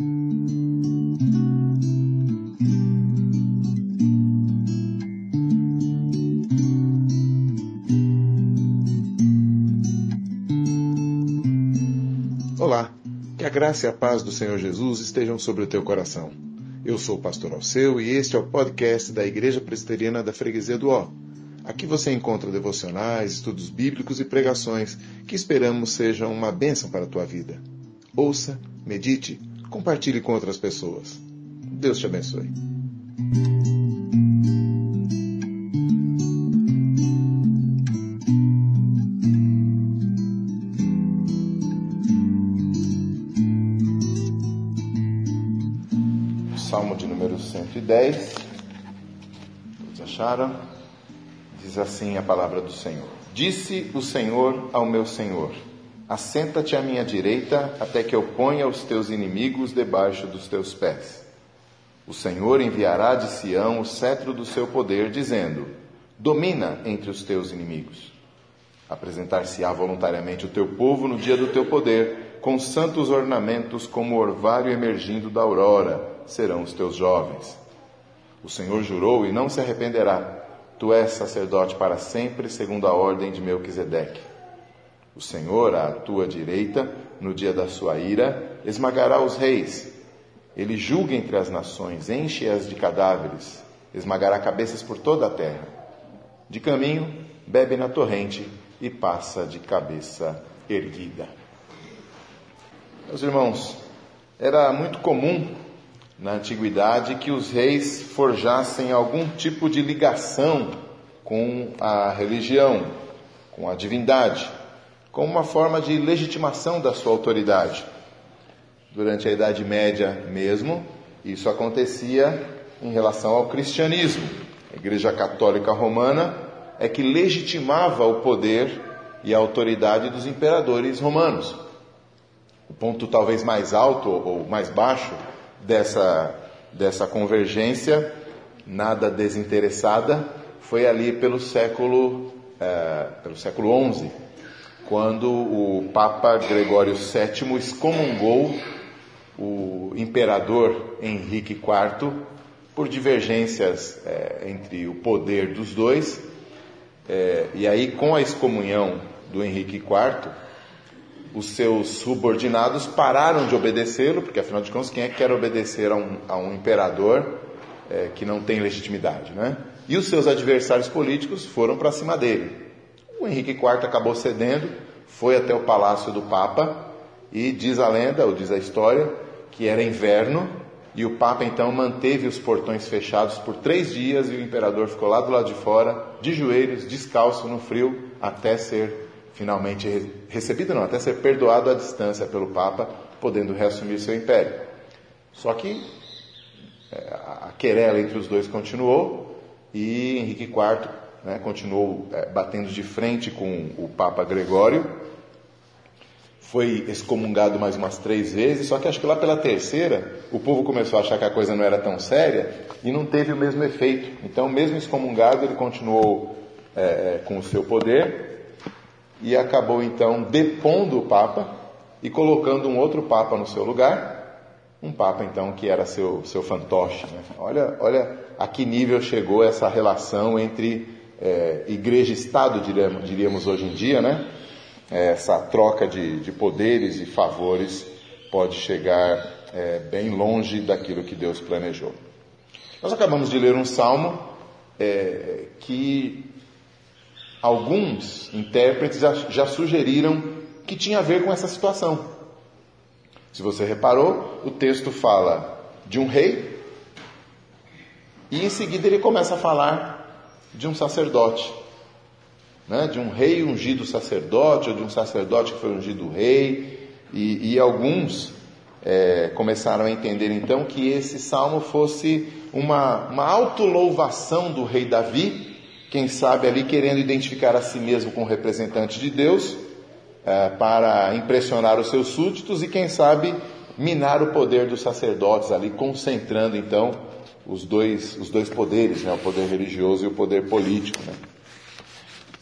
Olá, que a graça e a paz do Senhor Jesus estejam sobre o teu coração. Eu sou o pastor Alceu e este é o podcast da Igreja Presbiteriana da Freguesia do Ó. Aqui você encontra devocionais, estudos bíblicos e pregações que esperamos sejam uma bênção para a tua vida. Ouça, medite, compartilhe com outras pessoas. Deus te abençoe. Salmo de número 110. Todos acharam? Diz assim a palavra do Senhor. Disse o Senhor ao meu Senhor: Assenta-te à minha direita, até que eu ponha os teus inimigos debaixo dos teus pés. O Senhor enviará de Sião o cetro do seu poder, dizendo: Domina entre os teus inimigos. Apresentar-se-á voluntariamente o teu povo no dia do teu poder, com santos ornamentos como o orvalho emergindo da aurora serão os teus jovens. O Senhor jurou e não se arrependerá. Tu és sacerdote para sempre, segundo a ordem de Melquisedeque. O Senhor, à tua direita, no dia da sua ira, esmagará os reis. Ele julga entre as nações, enche-as de cadáveres, esmagará cabeças por toda a terra. De caminho, bebe na torrente e passa de cabeça erguida. Meus irmãos, era muito comum na antiguidade que os reis forjassem algum tipo de ligação com a religião, com a divindade, como uma forma de legitimação da sua autoridade. Durante a Idade Média mesmo, isso acontecia em relação ao cristianismo. A Igreja Católica Romana é que legitimava o poder e a autoridade dos imperadores romanos. O ponto talvez mais alto ou mais baixo dessa, dessa convergência, nada desinteressada, foi ali pelo século, é, pelo século XI, quando o Papa Gregório VII excomungou o imperador Henrique IV por divergências é, entre o poder dos dois. É, e aí, com a excomunhão do Henrique IV, os seus subordinados pararam de obedecê-lo, porque afinal de contas, quem é que quer obedecer a um, a um imperador é, que não tem legitimidade, né? E os seus adversários políticos foram para cima dele. O Henrique IV acabou cedendo, foi até o palácio do Papa e diz a lenda, ou diz a história, que era inverno e o Papa então manteve os portões fechados por três dias e o imperador ficou lá do lado de fora, de joelhos, descalço no frio, até ser finalmente recebido, não, até ser perdoado à distância pelo Papa, podendo reassumir seu império. Só que é, a querela entre os dois continuou e Henrique IV né, continuou é, batendo de frente com o Papa Gregório. Foi excomungado mais umas três vezes, só que acho que lá pela terceira o povo começou a achar que a coisa não era tão séria e não teve o mesmo efeito. Então, mesmo excomungado, ele continuou é, é com o seu poder e acabou então depondo o Papa e colocando um outro Papa no seu lugar, um Papa então que era seu, seu fantoche. Né? Olha, olha a que nível chegou essa relação entre é, igreja e Estado, diríamos, diríamos, hoje em dia, né? É, essa troca de, de, poderes e favores pode chegar é, bem longe daquilo que Deus planejou. Nós acabamos de ler um salmo é, que alguns intérpretes já sugeriram que tinha a ver com essa situação. Se você reparou, o texto fala de um rei e em seguida ele começa a falar de um sacerdote, né? de um rei ungido sacerdote ou de um sacerdote que foi ungido rei e, e alguns é, começaram a entender então que esse salmo fosse uma, uma autolouvação do rei Davi quem sabe ali querendo identificar a si mesmo como representante de Deus, é, para impressionar os seus súditos e quem sabe minar o poder dos sacerdotes ali, concentrando então os dois, os dois poderes, né, o poder religioso e o poder político. Né.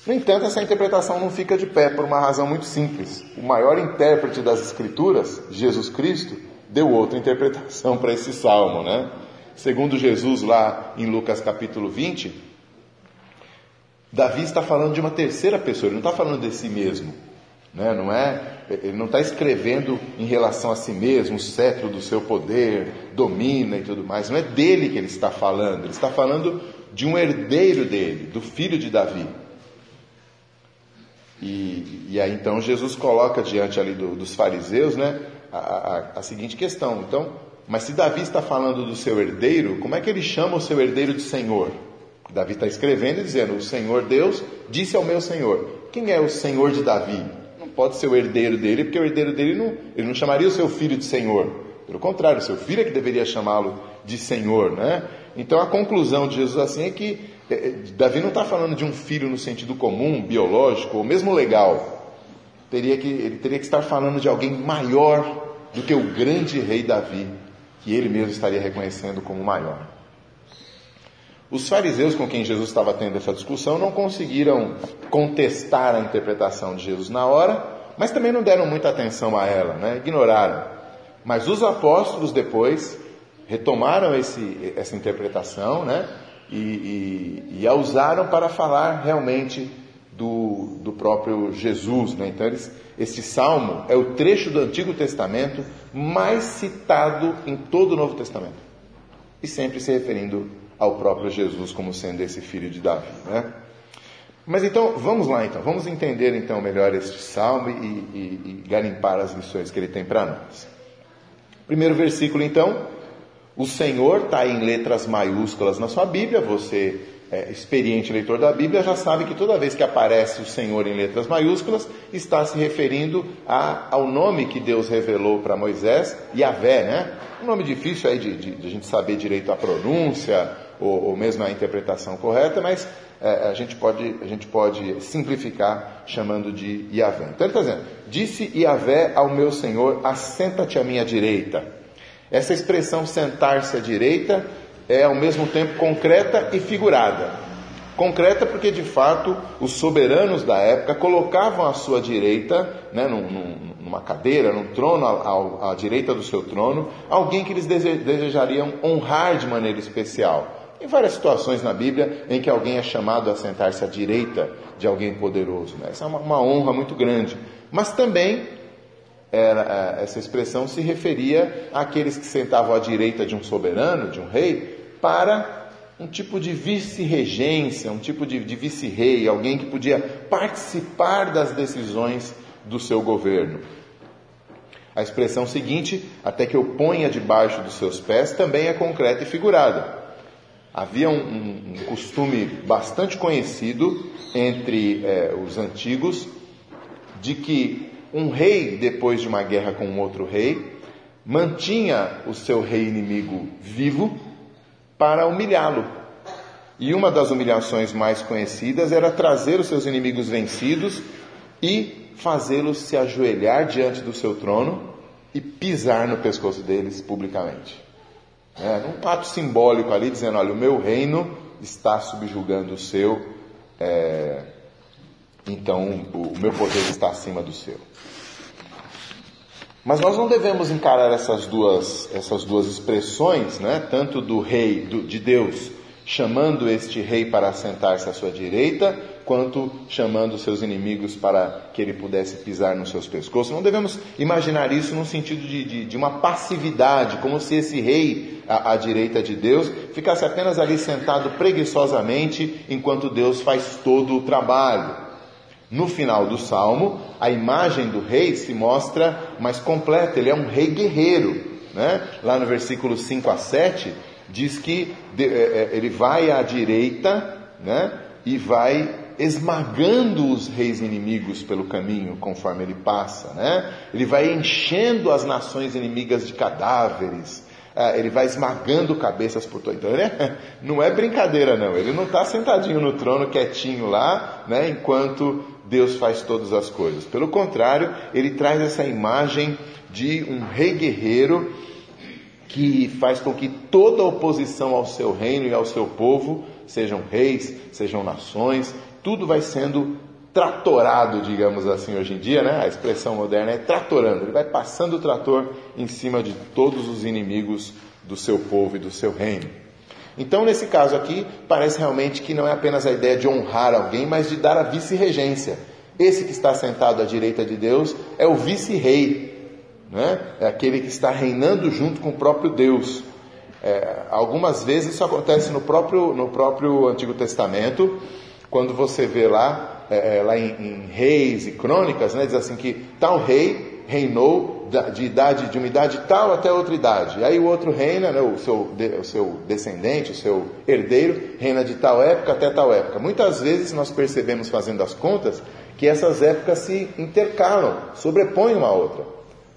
No entanto, essa interpretação não fica de pé por uma razão muito simples. O maior intérprete das Escrituras, Jesus Cristo, deu outra interpretação para esse salmo, né? Segundo Jesus, lá em Lucas capítulo 20, Davi está falando de uma terceira pessoa, ele não está falando de si mesmo. Né? Não é, ele não está escrevendo em relação a si mesmo, o cetro do seu poder, domina e tudo mais. Não é dele que ele está falando, ele está falando de um herdeiro dele, do filho de Davi. E, e aí então Jesus coloca diante ali do, dos fariseus né, a, a, a seguinte questão. Então, mas se Davi está falando do seu herdeiro, como é que ele chama o seu herdeiro de Senhor? Davi está escrevendo e dizendo: O Senhor Deus disse ao meu Senhor. Quem é o Senhor de Davi? Pode ser o herdeiro dele, porque o herdeiro dele não, ele não chamaria o seu filho de Senhor. Pelo contrário, o seu filho é que deveria chamá-lo de Senhor, né? Então a conclusão de Jesus assim é que é, é, Davi não está falando de um filho no sentido comum, biológico, ou mesmo legal. Teria que, ele teria que estar falando de alguém maior do que o grande rei Davi, que ele mesmo estaria reconhecendo como maior. Os fariseus com quem Jesus estava tendo essa discussão não conseguiram contestar a interpretação de Jesus na hora, mas também não deram muita atenção a ela, né? ignoraram. Mas os apóstolos depois retomaram esse, essa interpretação né? e, e, e a usaram para falar realmente do, do próprio Jesus. Né? Então, eles, esse salmo é o trecho do Antigo Testamento mais citado em todo o Novo Testamento, e sempre se referindo ao próprio Jesus como sendo esse filho de Davi, né? Mas então, vamos lá então, vamos entender então melhor este salmo e, e, e garimpar as lições que ele tem para nós. Primeiro versículo então, o Senhor está em letras maiúsculas na sua Bíblia, você é, experiente leitor da Bíblia já sabe que toda vez que aparece o Senhor em letras maiúsculas, está se referindo a, ao nome que Deus revelou para Moisés, Yahvé, né? Um nome difícil aí de, de, de a gente saber direito a pronúncia, ou, ou mesmo a interpretação correta, mas é, a, gente pode, a gente pode simplificar chamando de Yahvé. Então ele está dizendo: Disse Yahvé ao meu Senhor, assenta-te à minha direita. Essa expressão sentar-se à direita é ao mesmo tempo concreta e figurada. Concreta porque de fato os soberanos da época colocavam à sua direita, né, num, numa cadeira, num trono, à, à, direita do seu trono, alguém que eles desejariam honrar de maneira especial. Tem várias situações na Bíblia em que alguém é chamado a sentar-se à direita de alguém poderoso. Né? Essa é uma, uma, honra muito grande. Mas também era, é, essa expressão se referia àqueles que sentavam à direita de um soberano, de um rei, para um tipo de vice-regência, um tipo de, de vice-rei, alguém que podia participar das decisões do seu governo. A expressão seguinte, até que eu ponha debaixo dos seus pés, também é concreta e figurada. Havia um, um, um costume bastante conhecido entre é, os antigos de que um rei, depois de uma guerra com um outro rei, mantinha o seu rei inimigo vivo para humilhá-lo. E uma das humilhações mais conhecidas era trazer os seus inimigos vencidos e fazê-los se ajoelhar diante do seu trono e pisar no pescoço deles publicamente. É, um ato simbólico ali, dizendo: olha, o meu reino está subjugando o seu, é, então o meu poder está acima do seu. Mas nós não devemos encarar essas duas, essas duas expressões, né, tanto do rei, do, de Deus, chamando este rei para sentar-se à sua direita, quanto chamando seus inimigos para que ele pudesse pisar nos seus pescoços. Não devemos imaginar isso no sentido de, de, de uma passividade, como se esse rei à, à direita de Deus ficasse apenas ali sentado preguiçosamente enquanto Deus faz todo o trabalho. No final do salmo, a imagem do rei se mostra mais completa, ele é um rei guerreiro. Né? Lá no versículo 5 a 7, diz que é, é, ele vai à direita né? e vai esmagando os reis inimigos pelo caminho conforme ele passa, né? Ele vai enchendo as nações inimigas de cadáveres, ah, ele vai esmagando cabeças por todo. Então, é, não é brincadeira, não. Ele não está sentadinho no trono, quietinho lá, né? Enquanto Deus faz todas as coisas. Pelo contrário, ele traz essa imagem de um rei guerreiro que faz com que toda oposição ao seu reino e ao seu povo, sejam reis, sejam nações, tudo vai sendo tratorado, digamos assim, hoje em dia, né? A expressão moderna é tratorando. Ele vai passando o trator em cima de todos os inimigos do seu povo e do seu reino. Então, nesse caso aqui, parece realmente que não é apenas a ideia de honrar alguém, mas de dar a vice-regência. Esse que está sentado à direita de Deus é o vice-rei, né? é aquele que está reinando junto com o próprio Deus. É, algumas vezes isso acontece no próprio, no próprio Antigo Testamento, quando você vê lá, é, é, lá em, em, Reis e Crônicas, né, diz assim que tal rei reinou de idade de uma idade tal até outra idade. Aí o outro reina, né, o, seu, o seu descendente, o seu herdeiro, reina de tal época até tal época. Muitas vezes nós percebemos fazendo as contas que essas épocas se intercalam, sobrepõem uma outra.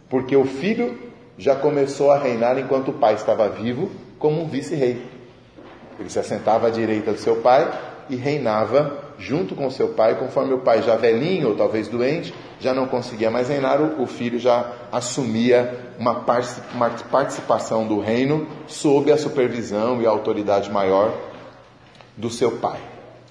Porque o filho já começou a reinar enquanto o pai estava vivo, como um vice-rei. Ele se assentava à direita do seu pai e reinava junto com seu pai, conforme o pai já velhinho ou talvez doente, já não conseguia mais reinar, o filho já assumia uma participação do reino sob a supervisão e a autoridade maior do seu pai.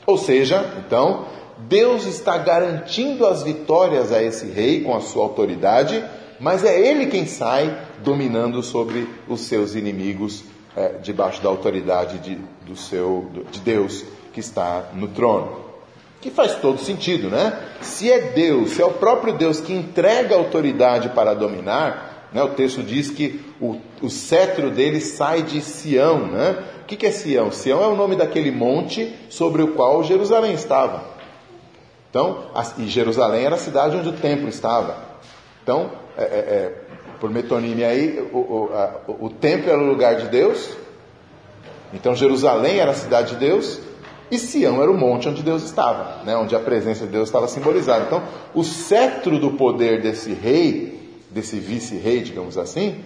Ou seja, então, Deus está garantindo as vitórias a esse rei com a sua autoridade, mas é ele quem sai dominando sobre os seus inimigos é, debaixo da autoridade de, do seu, de Deus que está no trono. Que faz todo sentido, né? Se é Deus, se é o próprio Deus que entrega autoridade para dominar, né? o texto diz que o, o cetro dele sai de Sião, né? O que, que é Sião? Sião é o nome daquele monte sobre o qual Jerusalém estava. Então, a, e Jerusalém era a cidade onde o templo estava. Então, é, é, é, por metonímia aí, o, o, a, o templo era o lugar de Deus, então Jerusalém era a cidade de Deus, e Sião era o monte onde Deus estava, né, onde a presença de Deus estava simbolizada. Então, o cetro do poder desse rei, desse vice-rei, digamos assim,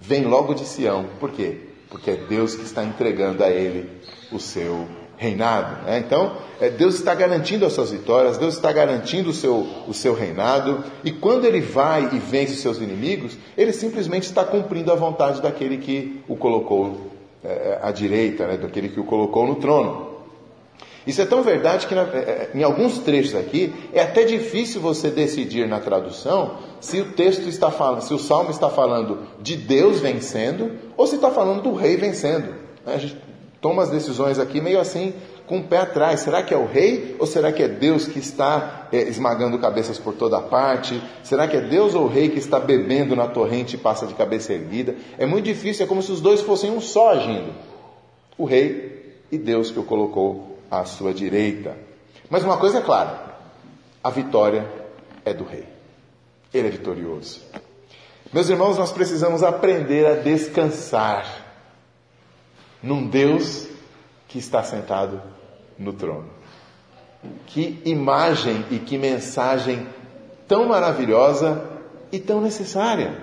vem logo de Sião. Por quê? Porque é Deus que está entregando a ele o seu reinado. Né? Então, é, Deus está garantindo as suas vitórias, Deus está garantindo o seu, o seu reinado, e quando ele vai e vence os seus inimigos, ele simplesmente está cumprindo a vontade daquele que o colocou é, à direita, né? daquele que o colocou no trono. Isso é tão verdade que, é, é, em alguns trechos aqui, é até difícil você decidir na tradução se o texto está falando, se o salmo está falando de Deus vencendo ou se está falando do rei vencendo. A gente toma as decisões aqui meio assim, com o pé atrás. Será que é o rei ou será que é Deus que está é, esmagando cabeças por toda parte? Será que é Deus ou o rei que está bebendo na torrente e passa de cabeça erguida? É muito difícil, é como se os dois fossem um só agindo. O rei e Deus que o colocou à sua direita. Mas uma coisa é clara: a vitória é do rei. Ele é vitorioso. Meus irmãos, nós precisamos aprender a descansar num Deus que está sentado no trono. Que imagem e que mensagem tão maravilhosa e tão necessária.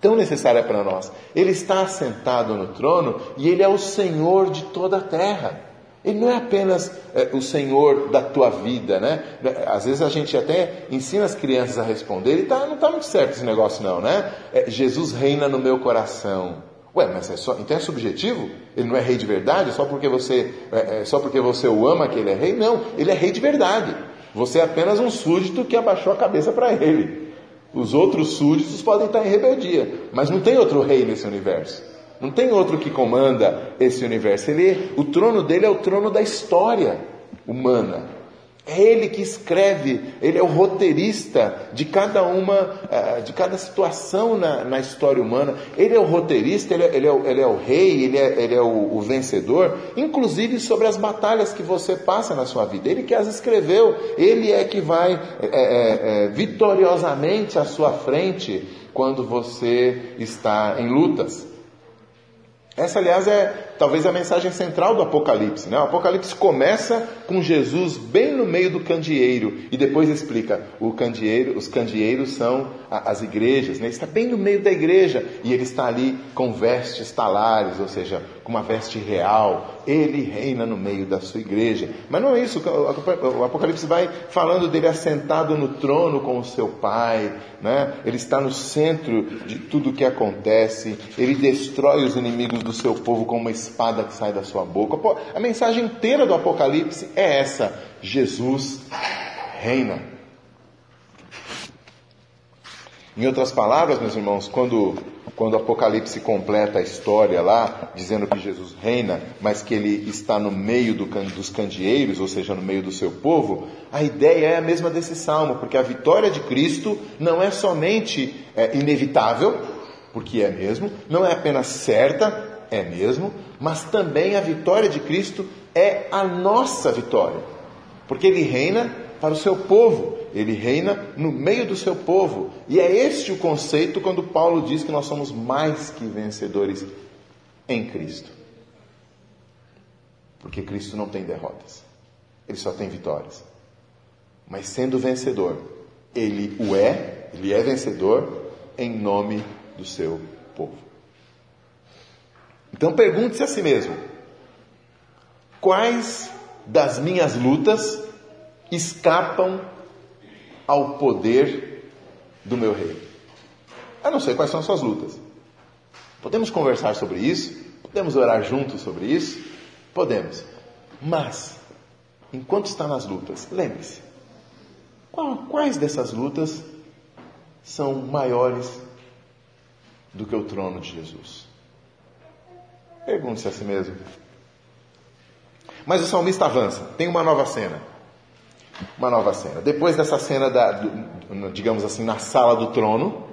Tão necessária para nós. Ele está sentado no trono e ele é o Senhor de toda a terra. Ele não é apenas é, o Senhor da tua vida, né? Às vezes a gente até ensina as crianças a responder, e tá, não está muito certo esse negócio, não, né? É, Jesus reina no meu coração. Ué, mas é só, então é subjetivo? Ele não é rei de verdade? Só porque você, é, é, só porque você o ama que ele é rei? Não, ele é rei de verdade. Você é apenas um súdito que abaixou a cabeça para ele. Os outros súditos podem estar em rebeldia, mas não tem outro rei nesse universo. Não tem outro que comanda esse universo. Ele, o trono dele é o trono da história humana. É ele que escreve, ele é o roteirista de cada uma, eh, de cada situação na, na história humana. Ele é o roteirista, ele é, ele é, o, ele é o, rei, ele é, ele é o, o, vencedor, inclusive sobre as batalhas que você passa na sua vida. Ele que as escreveu, ele é que vai é, é, vitoriosamente à sua frente quando você está em lutas. Essa, aliás, é talvez a mensagem central do Apocalipse. Né? O Apocalipse começa com Jesus bem no meio do candeeiro e depois explica: o candeeiro, os candeeiros são as igrejas. Né? Ele está bem no meio da igreja e ele está ali com vestes talares, ou seja, com uma veste real. Ele reina no meio da sua igreja. Mas não é isso. O Apocalipse vai falando dele assentado no trono com o seu Pai. Né? Ele está no centro de tudo o que acontece. Ele destrói os inimigos do seu povo com uma espada que sai da sua boca. A mensagem inteira do Apocalipse é essa: Jesus reina. Em outras palavras, meus irmãos, quando, quando o Apocalipse completa a história lá, dizendo que Jesus reina, mas que ele está no meio do, dos candeeiros, ou seja, no meio do seu povo, a ideia é a mesma desse salmo, porque a vitória de Cristo não é somente é, inevitável, porque é mesmo, não é apenas certa, é mesmo, mas também a vitória de Cristo é a nossa vitória, porque ele reina para o seu povo, ele reina no meio do seu povo. E é este o conceito quando Paulo diz que nós somos mais que vencedores em Cristo. Porque Cristo não tem derrotas, ele só tem vitórias. Mas sendo vencedor, ele o é, ele é vencedor em nome do seu. Então pergunte-se a si mesmo: quais das minhas lutas escapam ao poder do meu rei. Eu não sei quais são as suas lutas. Podemos conversar sobre isso? Podemos orar juntos sobre isso? Podemos. Mas, enquanto está nas lutas, lembre-se: quais dessas lutas são maiores do que o trono de Jesus? Pergunte-se a si mesmo. Mas o salmista avança, tem uma nova cena uma nova cena. Depois dessa cena, da, digamos assim, na sala do trono,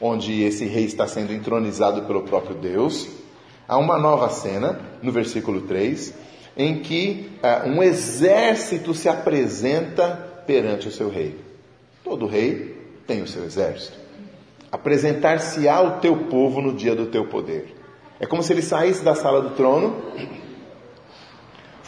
onde esse rei está sendo entronizado pelo próprio Deus, há uma nova cena, no versículo 3, em que uh, um exército se apresenta perante o seu rei. Todo rei tem o seu exército. Apresentar-se-á o teu povo no dia do teu poder. É como se ele saísse da sala do trono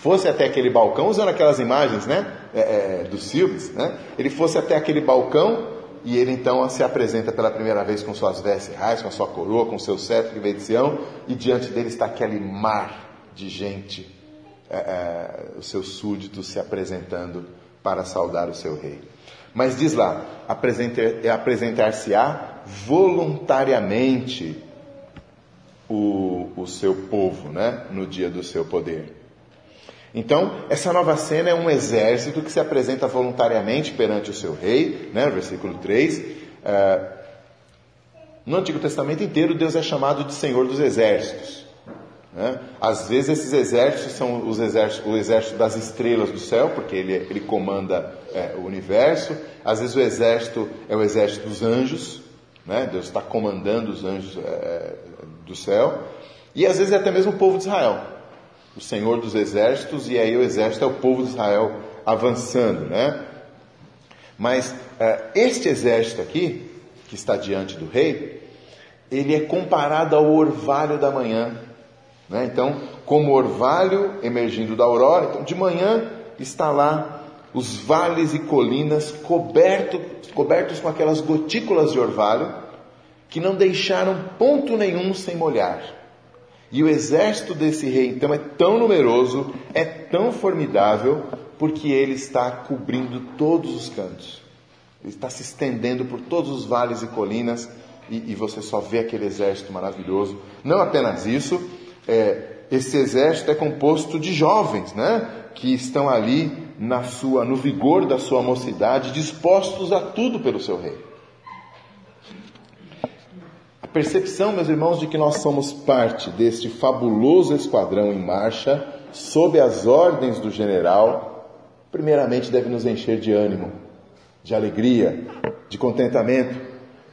fosse até aquele balcão, usando aquelas imagens né, é, é, do Silves, né, ele fosse até aquele balcão e ele então se apresenta pela primeira vez com suas vestes reais, com a sua coroa, com seu cetro que veio de Sião, e diante dele está aquele mar de gente, é, é, os seus súditos se apresentando para saudar o seu rei. Mas diz lá, apresentar-se-á voluntariamente o, o seu povo, né, no dia do seu poder. Então, essa nova cena é um exército que se apresenta voluntariamente perante o seu rei, né, versículo 3. É, no Antigo Testamento inteiro, Deus é chamado de Senhor dos Exércitos. Né? Às vezes, esses exércitos são os exércitos, o exército das estrelas do céu, porque ele, ele comanda é, o universo. Às vezes, o exército é o exército dos anjos. Né? Deus está comandando os anjos é, do céu. E às vezes é até mesmo o povo de Israel o Senhor dos exércitos, e aí o exército é o povo de Israel avançando, né? Mas uh, este exército aqui, que está diante do rei, ele é comparado ao orvalho da manhã. Né? Então, como orvalho emergindo da aurora, então de manhã está lá os vales e colinas coberto, cobertos com aquelas gotículas de orvalho que não deixaram ponto nenhum sem molhar. E o exército desse rei, então, é tão numeroso, é tão formidável, porque ele está cobrindo todos os cantos. Ele está se estendendo por todos os vales e colinas, e, e você só vê aquele exército maravilhoso. Não apenas isso, é, esse exército é composto de jovens, né? Que estão ali na sua, no vigor da sua mocidade, dispostos a tudo pelo seu rei percepção, meus irmãos, de que nós somos parte deste fabuloso esquadrão em marcha, sob as ordens do general, primeiramente deve nos encher de ânimo, de alegria, de contentamento,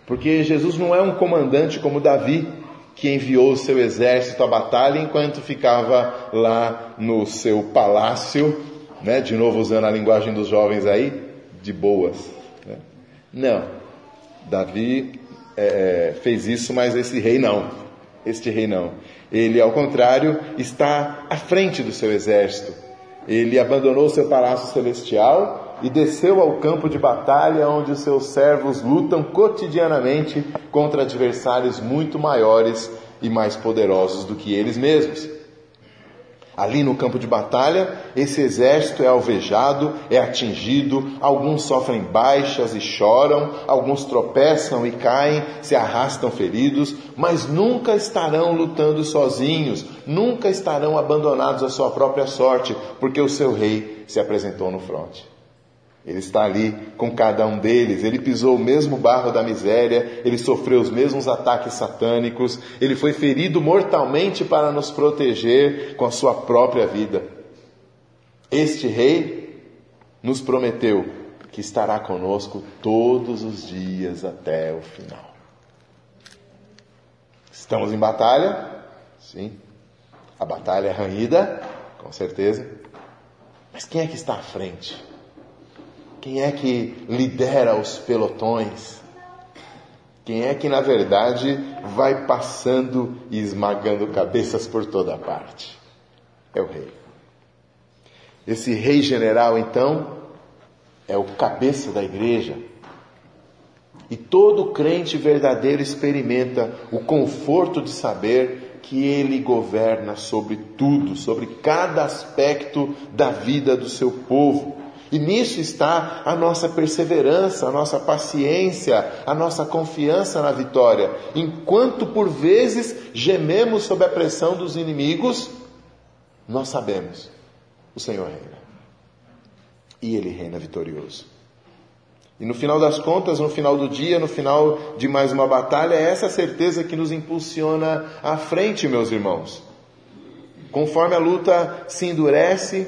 porque Jesus não é um comandante como Davi, que enviou o seu exército à batalha enquanto ficava lá no seu palácio, né, de novo usando a linguagem dos jovens aí, de boas. Né? Não. Davi é, fez isso, mas esse rei não. Este rei não. Ele, ao contrário, está à frente do seu exército. Ele abandonou seu palácio celestial e desceu ao campo de batalha onde os seus servos lutam cotidianamente contra adversários muito maiores e mais poderosos do que eles mesmos. Ali no campo de batalha, esse exército é alvejado, é atingido, alguns sofrem baixas e choram, alguns tropeçam e caem, se arrastam feridos, mas nunca estarão lutando sozinhos, nunca estarão abandonados à sua própria sorte, porque o seu rei se apresentou no fronte. Ele está ali com cada um deles. Ele pisou o mesmo barro da miséria, ele sofreu os mesmos ataques satânicos, ele foi ferido mortalmente para nos proteger com a sua própria vida. Este rei nos prometeu que estará conosco todos os dias até o final. Estamos em batalha? Sim. A batalha é ranhida, com certeza. Mas quem é que está à frente? Quem é que lidera os pelotões? Quem é que, na verdade, vai passando e esmagando cabeças por toda parte? É o rei. Esse rei general, então, é o cabeça da igreja. E todo crente verdadeiro experimenta o conforto de saber que ele governa sobre tudo, sobre cada aspecto da vida do seu povo. E nisso está a nossa perseverança, a nossa paciência, a nossa confiança na vitória. Enquanto por vezes gememos sob a pressão dos inimigos, nós sabemos, o Senhor reina. E Ele reina vitorioso. E no final das contas, no final do dia, no final de mais uma batalha, é essa certeza que nos impulsiona à frente, meus irmãos. Conforme a luta se endurece,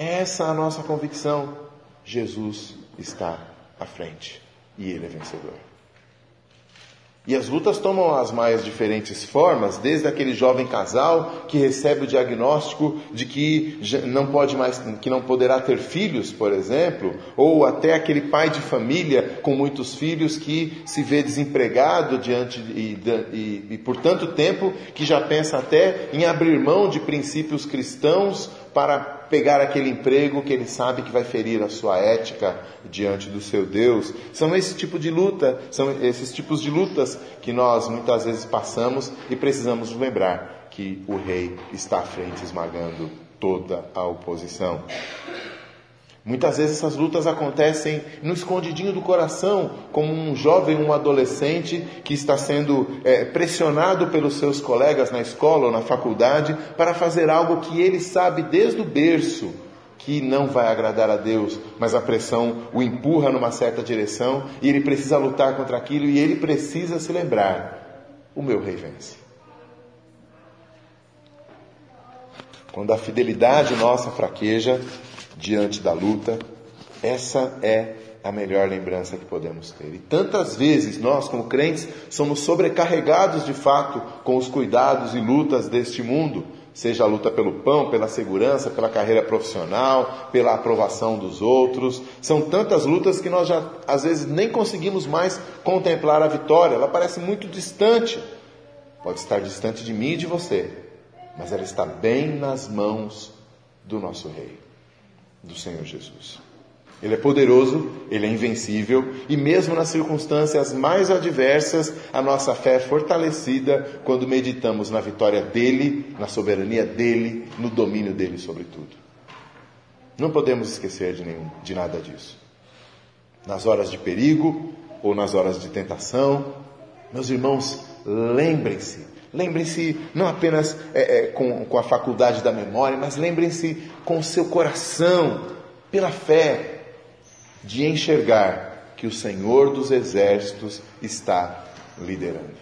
essa é a nossa convicção. Jesus está à frente e Ele é vencedor. E as lutas tomam as mais diferentes formas, desde aquele jovem casal que recebe o diagnóstico de que não pode mais, que não poderá ter filhos, por exemplo, ou até aquele pai de família com muitos filhos que se vê desempregado diante e, e, e por tanto tempo que já pensa até em abrir mão de princípios cristãos para pegar aquele emprego que ele sabe que vai ferir a sua ética diante do seu Deus. São esse tipo de luta, são esses tipos de lutas que nós muitas vezes passamos e precisamos lembrar que o rei está à frente esmagando toda a oposição. Muitas vezes essas lutas acontecem no escondidinho do coração, como um jovem, um adolescente que está sendo é, pressionado pelos seus colegas na escola ou na faculdade para fazer algo que ele sabe desde o berço que não vai agradar a Deus, mas a pressão o empurra numa certa direção e ele precisa lutar contra aquilo e ele precisa se lembrar: o meu rei vence. Quando a fidelidade nossa fraqueja, diante da luta. Essa é a melhor lembrança que podemos ter. E tantas vezes nós, como crentes, somos sobrecarregados de fato com os cuidados e lutas deste mundo, seja a luta pelo pão, pela segurança, pela carreira profissional, pela aprovação dos outros. São tantas lutas que nós já às vezes nem conseguimos mais contemplar a vitória. Ela parece muito distante. Pode estar distante de mim e de você, mas ela está bem nas mãos do nosso rei do Senhor Jesus. Ele é poderoso, ele é invencível, e mesmo nas circunstâncias mais adversas, a nossa fé é fortalecida quando meditamos na vitória dele, na soberania dele, no domínio dele sobre tudo. Não podemos esquecer de, nenhum, de nada disso. Nas horas de perigo ou nas horas de tentação, meus irmãos, lembrem-se Lembrem-se não apenas é, é, com, com a faculdade da memória, mas lembrem-se com o seu coração, pela fé, de enxergar que o Senhor dos Exércitos está liderando.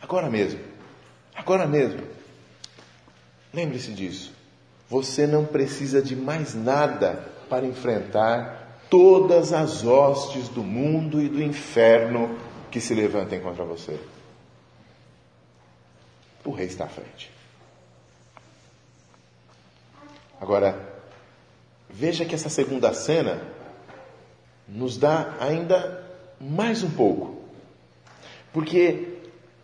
Agora mesmo, agora mesmo, lembre-se disso. Você não precisa de mais nada para enfrentar todas as hostes do mundo e do inferno que se levantem contra você. O rei está à frente. Agora, veja que essa segunda cena nos dá ainda mais um pouco. Porque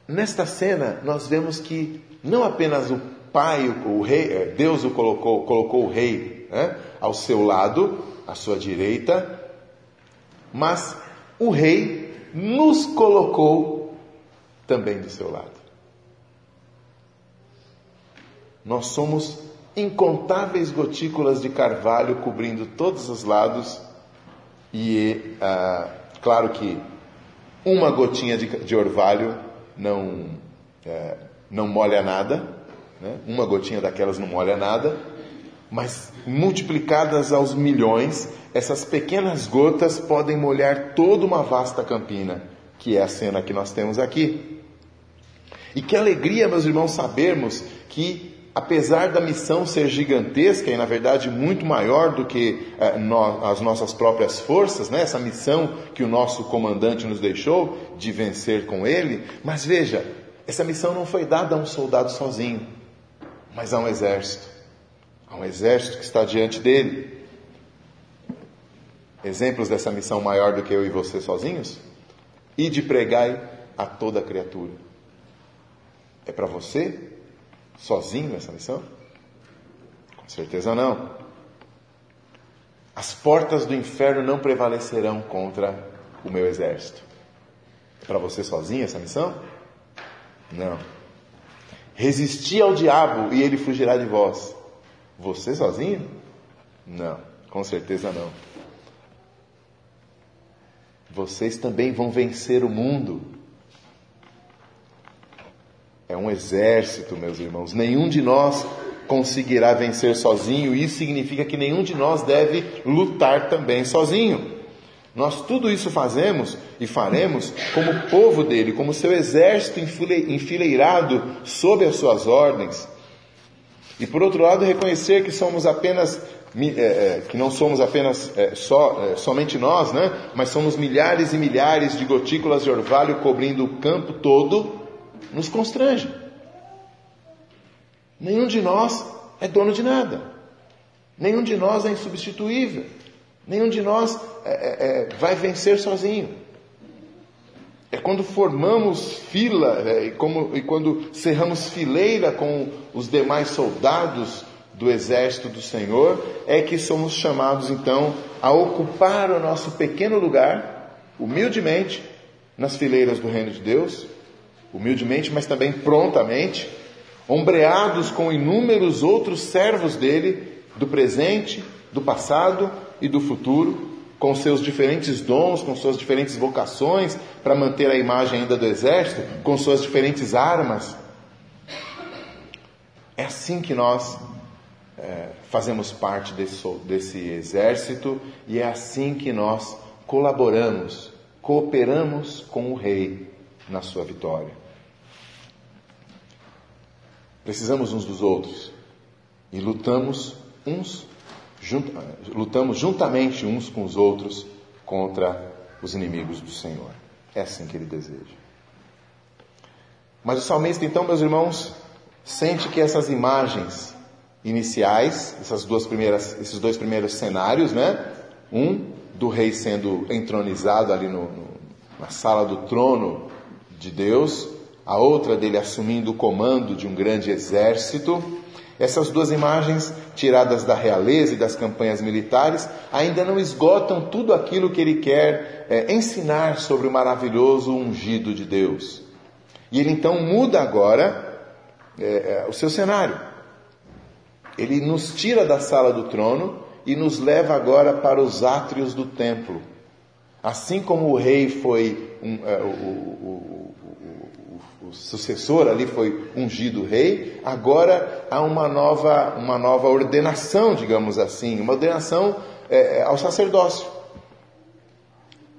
nesta cena nós vemos que não apenas o pai, o rei, é, Deus o colocou, colocou o rei né, ao seu lado, à sua direita, mas o rei nos colocou também do seu lado. Nós somos incontáveis gotículas de carvalho cobrindo todos os lados, e ah, claro que uma gotinha de, de orvalho não, é, não molha nada, né? uma gotinha daquelas não molha nada, mas multiplicadas aos milhões, essas pequenas gotas podem molhar toda uma vasta campina, que é a cena que nós temos aqui. E que alegria, meus irmãos, sabermos que apesar da missão ser gigantesca e, na verdade, muito maior do que eh, as nossas próprias forças, né? essa missão que o nosso comandante nos deixou de vencer com ele, mas veja, essa missão não foi dada a um soldado sozinho, mas a um exército. A um exército que está diante dele. Exemplos dessa missão maior do que eu e você sozinhos? E de pregai a toda criatura. É para você sozinho essa missão? Com certeza não. As portas do inferno não prevalecerão contra o meu exército. É para você sozinho essa missão? Não. Resistir ao diabo e ele fugirá de vós. Você sozinho? Não, com certeza não. Vocês também vão vencer o mundo é um exército, meus irmãos. Nenhum de nós conseguirá vencer sozinho, e isso significa que nenhum de nós deve lutar também sozinho. Nós tudo isso fazemos e faremos como povo dele, como seu exército enfileirado sob as suas ordens. E por outro lado, reconhecer que somos apenas é, é, que não somos apenas é, só, somente nós, né? mas somos milhares e milhares de gotículas de orvalho cobrindo o campo todo, nos constrange. Nenhum de nós é dono de nada. Nenhum de nós é insubstituível. Nenhum de nós é, é, vai vencer sozinho. Quando formamos fila é, e, como, e quando cerramos fileira com os demais soldados do exército do Senhor, é que somos chamados então a ocupar o nosso pequeno lugar, humildemente, nas fileiras do reino de Deus, humildemente, mas também prontamente, ombreados com inúmeros outros servos dele, do presente, do passado e do futuro, com seus diferentes dons, com suas diferentes vocações, para manter a imagem ainda do exército, com suas diferentes armas. É assim que nós é, fazemos parte desse, desse exército e é assim que nós colaboramos, cooperamos com o Rei na sua vitória. Precisamos uns dos outros e lutamos uns lutamos juntamente uns com os outros contra os inimigos do Senhor. É assim que ele deseja. Mas o salmista, então, meus irmãos, sente que essas imagens iniciais, essas duas primeiras, esses dois primeiros cenários, né? Um do rei sendo entronizado ali no, no, na sala do trono de Deus, a outra dele assumindo o comando de um grande exército. Essas duas imagens, tiradas da realeza e das campanhas militares, ainda não esgotam tudo aquilo que ele quer é, ensinar sobre o maravilhoso ungido de Deus. E ele então muda agora é, é, o seu cenário. Ele nos tira da sala do trono e nos leva agora para os átrios do templo. Assim como o rei foi um, é, o, o, sucessor ali foi ungido rei, agora há uma nova, uma nova ordenação, digamos assim, uma ordenação é, é, ao sacerdócio.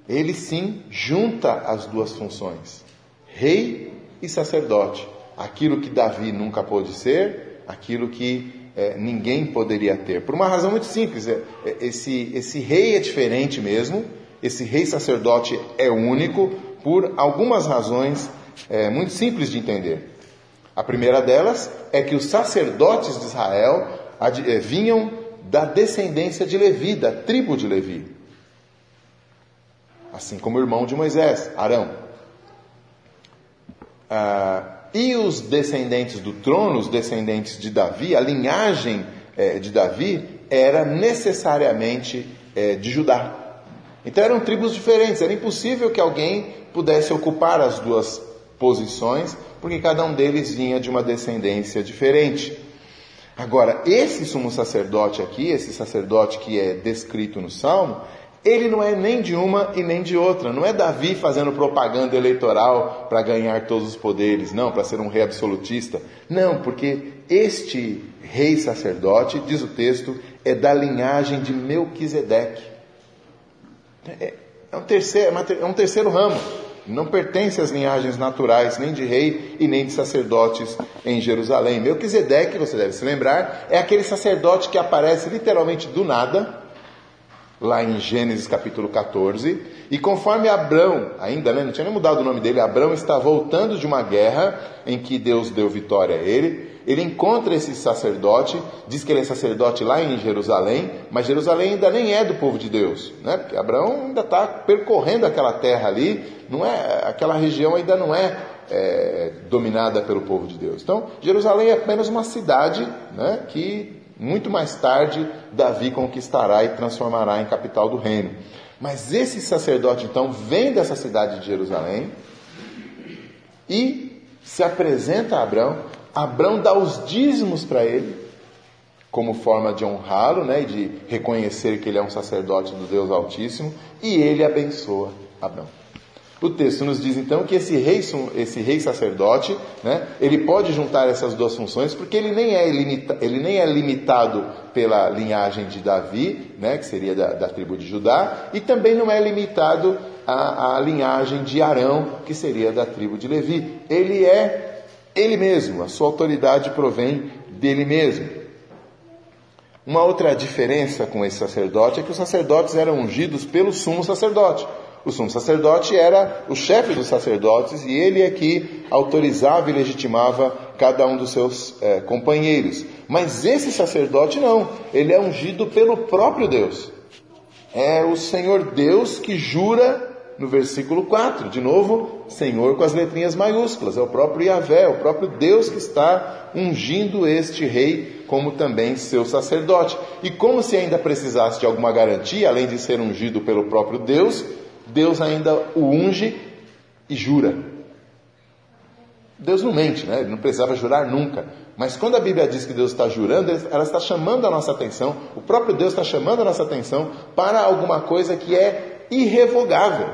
Ele sim junta as duas funções, rei e sacerdote. Aquilo que Davi nunca pôde ser, aquilo que é, ninguém poderia ter. Por uma razão muito simples, é, é, esse, esse rei é diferente mesmo, esse rei sacerdote é único, por algumas razões é, muito simples de entender. A primeira delas é que os sacerdotes de Israel é, vinham da descendência de Levi, da tribo de Levi. Assim como o irmão de Moisés, Arão. Ah, e os descendentes do trono, os descendentes de Davi, a linhagem é, de Davi era necessariamente é, de Judá. Então eram tribos diferentes, era impossível que alguém pudesse ocupar as duas posições, porque cada um deles vinha de uma descendência diferente. Agora, esse sumo sacerdote aqui, esse sacerdote que é descrito no Salmo, ele não é nem de uma e nem de outra. Não é Davi fazendo propaganda eleitoral para ganhar todos os poderes, não, para ser um rei absolutista. Não, porque este rei sacerdote, diz o texto, é da linhagem de Melquisedeque. É, é um terceiro, é, é um terceiro ramo. Não pertence às linhagens naturais, nem de rei e nem de sacerdotes em Jerusalém. Melquisedeque, você deve se lembrar, é aquele sacerdote que aparece literalmente do nada, lá em Gênesis capítulo 14. E conforme Abrão, ainda né, não tinha nem mudado o nome dele, Abrão está voltando de uma guerra em que Deus deu vitória a ele. Ele encontra esse sacerdote, diz que ele é sacerdote lá em Jerusalém, mas Jerusalém ainda nem é do povo de Deus, né? Porque Abraão ainda está percorrendo aquela terra ali, não é, aquela região ainda não é, é, dominada pelo povo de Deus. Então, Jerusalém é apenas uma cidade, né? Que muito mais tarde Davi conquistará e transformará em capital do reino. Mas esse sacerdote então vem dessa cidade de Jerusalém e se apresenta a Abraão Abraão dá os dízimos para ele, como forma de honrá-lo, né, e de reconhecer que ele é um sacerdote do Deus Altíssimo, e ele abençoa Abraão. O texto nos diz então que esse rei, esse rei sacerdote, né, ele pode juntar essas duas funções, porque ele nem é, limita, ele nem é limitado pela linhagem de Davi, né, que seria da, da tribo de Judá, e também não é limitado à, à linhagem de Arão, que seria da tribo de Levi. Ele é ele mesmo, a sua autoridade provém dele mesmo. Uma outra diferença com esse sacerdote é que os sacerdotes eram ungidos pelo sumo sacerdote. O sumo sacerdote era o chefe dos sacerdotes e ele é que autorizava e legitimava cada um dos seus é, companheiros. Mas esse sacerdote não, ele é ungido pelo próprio Deus. É o Senhor Deus que jura no versículo 4. De novo, Senhor com as letrinhas maiúsculas. É o próprio Yahvé, é o próprio Deus que está ungindo este rei como também seu sacerdote. E como se ainda precisasse de alguma garantia, além de ser ungido pelo próprio Deus, Deus ainda o unge e jura. Deus não mente, né? Ele não precisava jurar nunca. Mas quando a Bíblia diz que Deus está jurando, ela está chamando a nossa atenção, o próprio Deus está chamando a nossa atenção para alguma coisa que é irrevogável.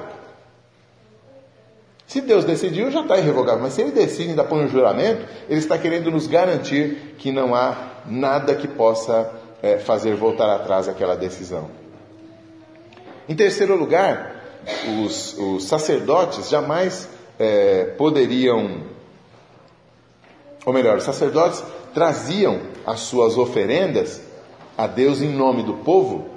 Se Deus decidiu, já está irrevogável. Mas se ele decide ainda põe um juramento, ele está querendo nos garantir que não há nada que possa é, fazer voltar atrás aquela decisão. Em terceiro lugar, os, os sacerdotes jamais é, poderiam, ou melhor, os sacerdotes traziam as suas oferendas a Deus em nome do povo,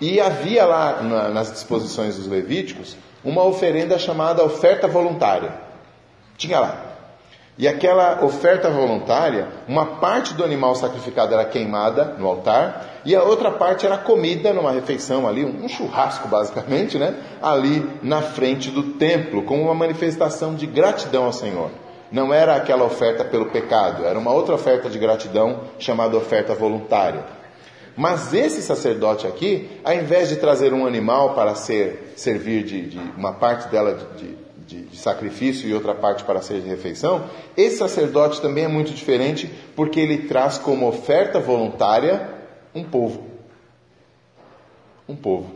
e havia lá na, nas disposições dos levíticos uma oferenda chamada oferta voluntária. Tinha lá. E aquela oferta voluntária, uma parte do animal sacrificado era queimada no altar e a outra parte era comida numa refeição ali, um churrasco basicamente, né? Ali na frente do templo, como uma manifestação de gratidão ao Senhor. Não era aquela oferta pelo pecado, era uma outra oferta de gratidão chamada oferta voluntária. Mas esse sacerdote aqui, ao invés de trazer um animal para ser servir de, de uma parte dela de, de, de, sacrifício e outra parte para ser de refeição, esse sacerdote também é muito diferente porque ele traz como oferta voluntária um povo. Um povo.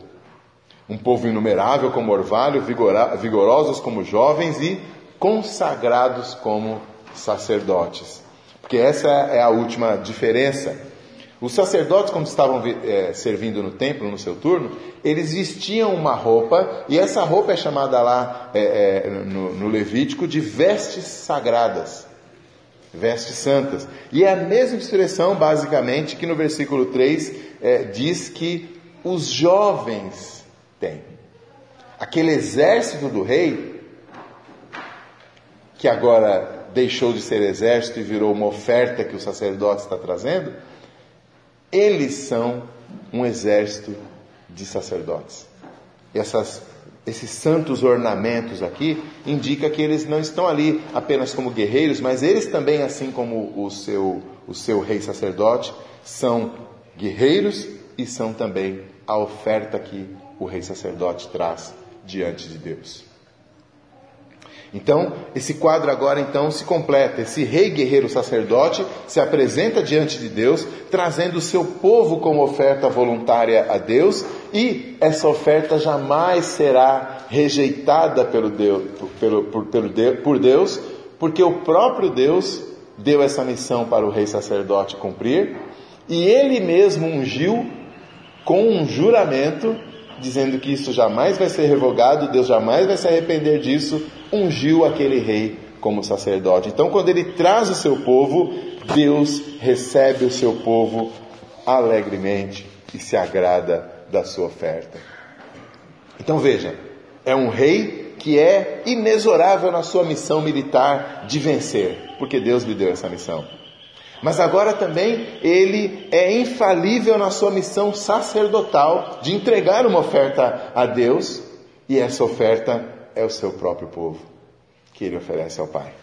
Um povo inumerável como orvalho, vigora, vigorosos como jovens e consagrados como sacerdotes. Porque essa é a última diferença os sacerdotes, quando estavam é, servindo no templo, no seu turno, eles vestiam uma roupa, e essa roupa é chamada lá é, é, no, no Levítico de vestes sagradas, vestes santas. E é a mesma expressão, basicamente, que no versículo 3 é, diz que os jovens têm. Aquele exército do rei, que agora deixou de ser exército e virou uma oferta que o sacerdote está trazendo, eles são um exército de sacerdotes. Essas, esses santos ornamentos aqui indica que eles não estão ali apenas como guerreiros, mas eles também, assim como o seu, o seu rei sacerdote, são guerreiros e são também a oferta que o rei sacerdote traz diante de Deus. Então, esse quadro agora então se completa. Esse rei guerreiro sacerdote se apresenta diante de Deus, trazendo o seu povo como oferta voluntária a Deus, e essa oferta jamais será rejeitada pelo Deus, pelo, por, pelo Deus, por Deus, porque o próprio Deus deu essa missão para o rei sacerdote cumprir, e ele mesmo ungiu com um juramento dizendo que isso jamais vai ser revogado, Deus jamais vai se arrepender disso, ungiu aquele rei como sacerdote. Então, quando ele traz o seu povo, Deus recebe o seu povo alegremente e se agrada da sua oferta. Então veja, é um rei que é inexorável na sua missão militar de vencer, porque Deus lhe deu essa missão. Mas agora também ele é infalível na sua missão sacerdotal de entregar uma oferta a Deus, e essa oferta é o seu próprio povo, que ele oferece ao Pai.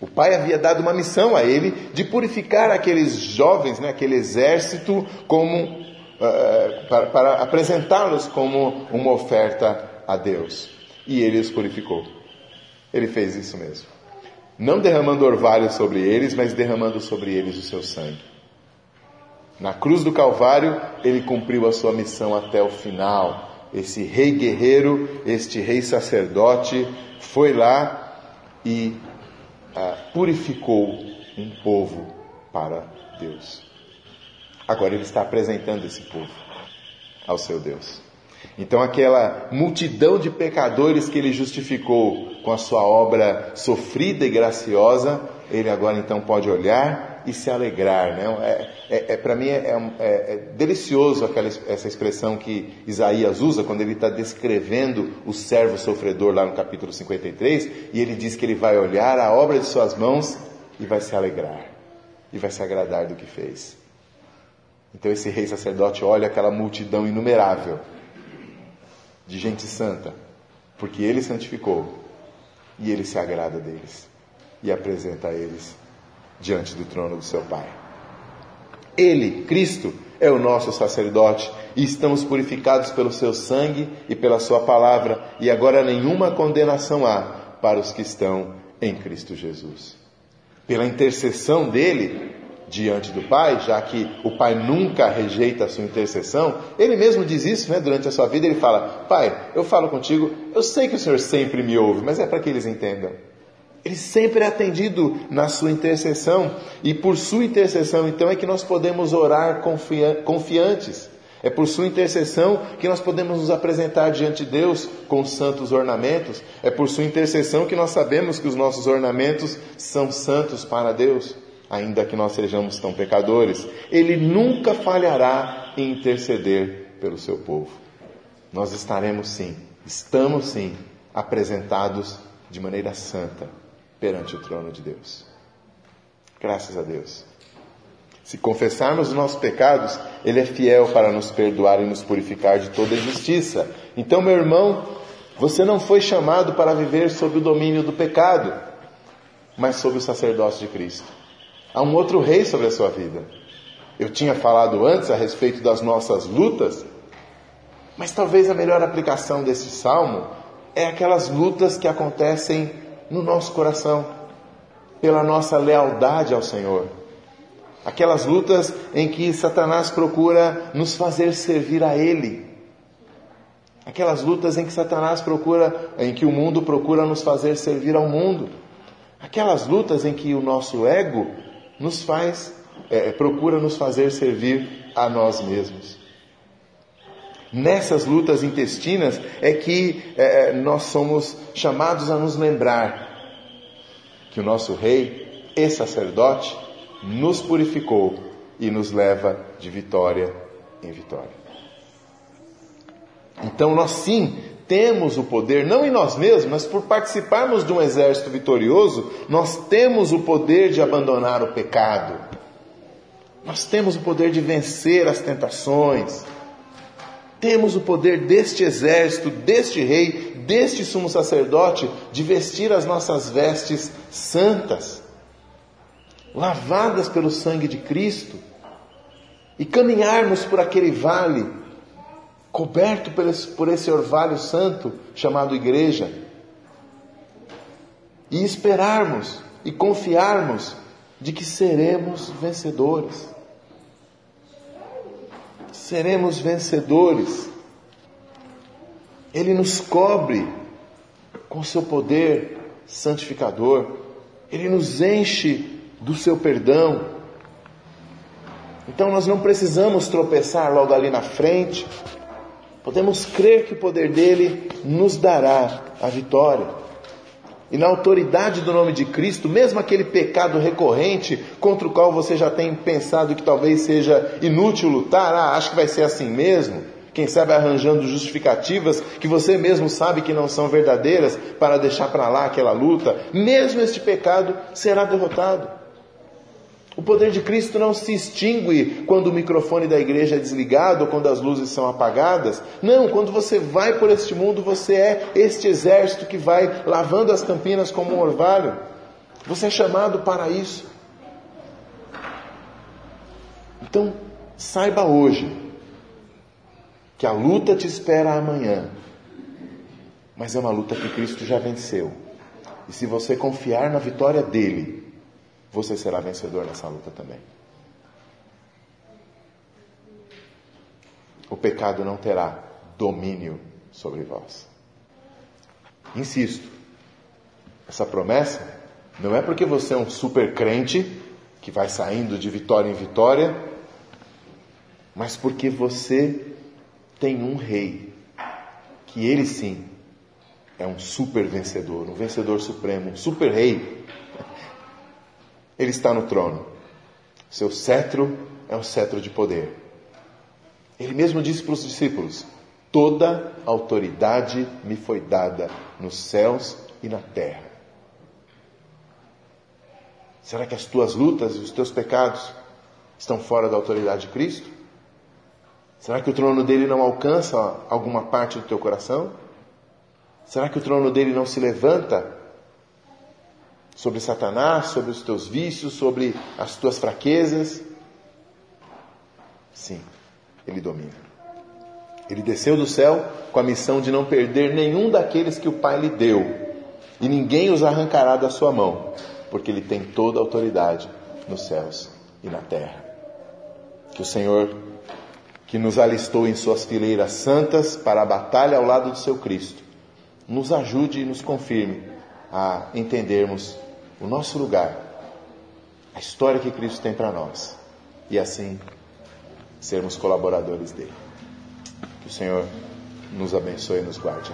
O Pai havia dado uma missão a ele de purificar aqueles jovens, né, aquele exército, como uh, para, para apresentá-los como uma oferta a Deus. E ele os purificou. Ele fez isso mesmo não derramando orvalho sobre eles, mas derramando sobre eles o seu sangue. Na cruz do Calvário, ele cumpriu a sua missão até o final. Esse rei guerreiro, este rei sacerdote, foi lá e ah, purificou um povo para Deus. Agora ele está apresentando esse povo ao seu Deus. Então, aquela multidão de pecadores que ele justificou com a sua obra sofrida e graciosa, ele agora então pode olhar e se alegrar. Né? É, é, é Para mim é, é, é, delicioso aquela, essa expressão que Isaías usa quando ele está descrevendo o servo sofredor lá no capítulo 53, e ele diz que ele vai olhar a obra de suas mãos e vai se alegrar, e vai se agradar do que fez. Então esse rei sacerdote olha aquela multidão inumerável de gente santa, porque ele santificou e ele se agrada deles e apresenta a eles diante do trono do seu Pai. Ele, Cristo, é o nosso sacerdote e estamos purificados pelo seu sangue e pela sua palavra, e agora nenhuma condenação há para os que estão em Cristo Jesus. Pela intercessão dele, diante do Pai, já que o Pai nunca rejeita a sua intercessão, ele mesmo diz isso né, durante a sua vida. Ele fala: Pai, eu falo contigo, eu sei que o Senhor sempre me ouve, mas é para que eles entendam. Ele sempre é atendido na sua intercessão, e por sua intercessão, então, é que nós podemos orar confiantes. É por sua intercessão que nós podemos nos apresentar diante de Deus com santos ornamentos. É por sua intercessão que nós sabemos que os nossos ornamentos são santos para Deus ainda que nós sejamos tão pecadores, Ele nunca falhará em interceder pelo seu povo. Nós estaremos sim, estamos sim, apresentados de maneira santa perante o trono de Deus. Graças a Deus. Se confessarmos os nossos pecados, Ele é fiel para nos perdoar e nos purificar de toda injustiça. Então, meu irmão, você não foi chamado para viver sob o domínio do pecado, mas sob o sacerdócio de Cristo. Há um outro rei sobre a sua vida. Eu tinha falado antes a respeito das nossas lutas, mas talvez a melhor aplicação desse salmo é aquelas lutas que acontecem no nosso coração, pela nossa lealdade ao Senhor. Aquelas lutas em que Satanás procura nos fazer servir a Ele. Aquelas lutas em que Satanás procura, em que o mundo procura nos fazer servir ao mundo. Aquelas lutas em que o nosso ego nos faz, é, procura nos fazer servir a nós mesmos. Nessas lutas intestinas é que é, é, nós somos chamados a nos lembrar que o nosso rei e sacerdote nos purificou e nos leva de vitória em vitória. Então nós sim temos o poder, não em nós mesmos, mas por participarmos de um exército vitorioso, nós temos o poder de abandonar o pecado. Nós temos o poder de vencer as tentações. Temos o poder deste exército, deste rei, deste sumo sacerdote, de vestir as nossas vestes santas, lavadas pelo sangue de Cristo, e caminharmos por aquele vale coberto por esse, por esse orvalho santo chamado igreja. e esperarmos e confiarmos de que seremos vencedores. Seremos vencedores. Ele nos cobre com seu poder santificador, ele nos enche do seu perdão. Então nós não precisamos tropeçar logo ali na frente, podemos crer que o poder dele nos dará a vitória e na autoridade do nome de Cristo, mesmo aquele pecado recorrente contra o qual você já tem pensado que talvez seja inútil lutar, ah, acho que vai ser assim mesmo. Quem sabe arranjando justificativas que você mesmo sabe que não são verdadeiras para deixar para lá aquela luta, mesmo este pecado será derrotado. O poder de Cristo não se extingue quando o microfone da igreja é desligado ou quando as luzes são apagadas. Não, quando você vai por este mundo, você é este exército que vai lavando as campinas como um orvalho. Você é chamado para isso. Então, saiba hoje que a luta te espera amanhã, mas é uma luta que Cristo já venceu. E se você confiar na vitória dele, você será vencedor nessa luta também. O pecado não terá domínio sobre vós. Insisto, essa promessa não é porque você é um super crente que vai saindo de vitória em vitória, mas porque você tem um rei, que ele sim é um super vencedor, um vencedor supremo, um super rei ele está no trono. Seu cetro é um cetro de poder. Ele mesmo disse para os discípulos: Toda autoridade me foi dada nos céus e na terra. Será que as tuas lutas e os teus pecados estão fora da autoridade de Cristo? Será que o trono dele não alcança alguma parte do teu coração? Será que o trono dele não se levanta sobre Satanás, sobre os teus vícios, sobre as tuas fraquezas. Sim, ele domina. Ele desceu do céu com a missão de não perder nenhum daqueles que o Pai lhe deu, e ninguém os arrancará da sua mão, porque ele tem toda a autoridade nos céus e na terra. Que o Senhor, que nos alistou em suas fileiras santas para a batalha ao lado do seu Cristo, nos ajude e nos confirme a entendermos o nosso lugar, a história que Cristo tem para nós e assim sermos colaboradores dele. Que o Senhor nos abençoe e nos guarde.